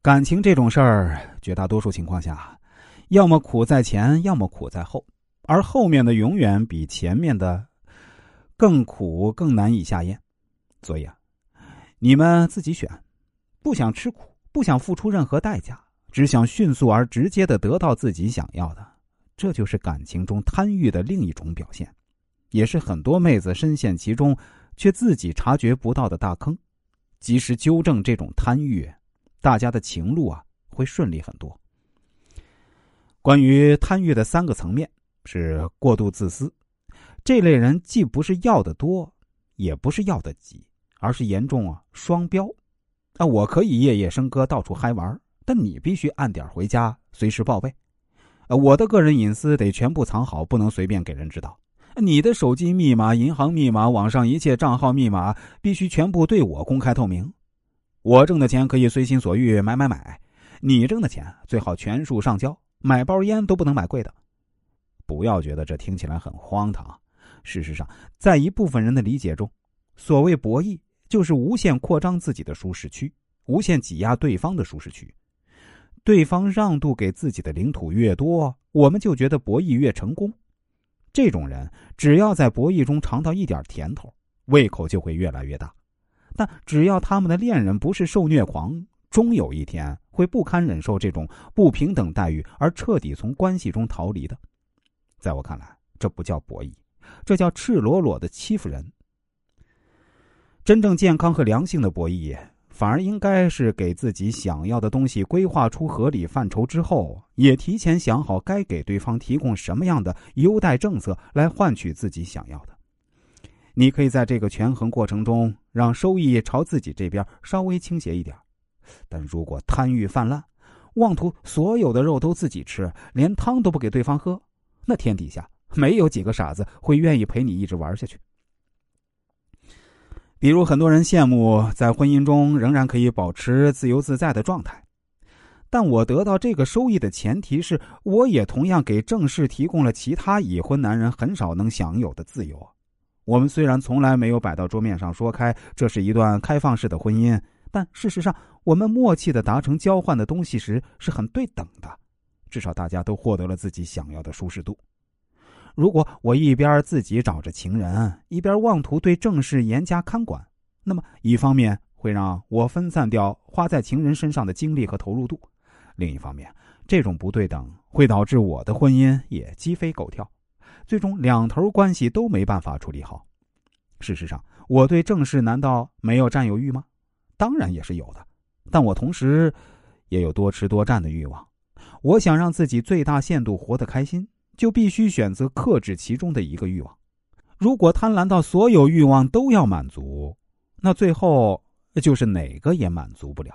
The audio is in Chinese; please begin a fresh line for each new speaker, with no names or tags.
感情这种事儿，绝大多数情况下，要么苦在前，要么苦在后，而后面的永远比前面的更苦、更难以下咽。所以啊，你们自己选，不想吃苦，不想付出任何代价，只想迅速而直接的得到自己想要的，这就是感情中贪欲的另一种表现，也是很多妹子深陷其中却自己察觉不到的大坑。及时纠正这种贪欲。大家的情路啊会顺利很多。关于贪欲的三个层面是过度自私，这类人既不是要的多，也不是要的急，而是严重啊双标。啊，我可以夜夜笙歌到处嗨玩，但你必须按点回家，随时报备。呃，我的个人隐私得全部藏好，不能随便给人知道。你的手机密码、银行密码、网上一切账号密码必须全部对我公开透明。我挣的钱可以随心所欲买买买，你挣的钱最好全数上交。买包烟都不能买贵的。不要觉得这听起来很荒唐，事实上，在一部分人的理解中，所谓博弈就是无限扩张自己的舒适区，无限挤压对方的舒适区。对方让渡给自己的领土越多，我们就觉得博弈越成功。这种人只要在博弈中尝到一点甜头，胃口就会越来越大。但只要他们的恋人不是受虐狂，终有一天会不堪忍受这种不平等待遇而彻底从关系中逃离的。在我看来，这不叫博弈，这叫赤裸裸的欺负人。真正健康和良性的博弈，反而应该是给自己想要的东西规划出合理范畴之后，也提前想好该给对方提供什么样的优待政策来换取自己想要的。你可以在这个权衡过程中，让收益朝自己这边稍微倾斜一点，但如果贪欲泛滥，妄图所有的肉都自己吃，连汤都不给对方喝，那天底下没有几个傻子会愿意陪你一直玩下去。比如，很多人羡慕在婚姻中仍然可以保持自由自在的状态，但我得到这个收益的前提是，我也同样给正式提供了其他已婚男人很少能享有的自由。我们虽然从来没有摆到桌面上说开，这是一段开放式的婚姻，但事实上，我们默契的达成交换的东西时是很对等的，至少大家都获得了自己想要的舒适度。如果我一边自己找着情人，一边妄图对正事严加看管，那么一方面会让我分散掉花在情人身上的精力和投入度，另一方面，这种不对等会导致我的婚姻也鸡飞狗跳。最终两头关系都没办法处理好。事实上，我对正事难道没有占有欲吗？当然也是有的，但我同时也有多吃多占的欲望。我想让自己最大限度活得开心，就必须选择克制其中的一个欲望。如果贪婪到所有欲望都要满足，那最后就是哪个也满足不了。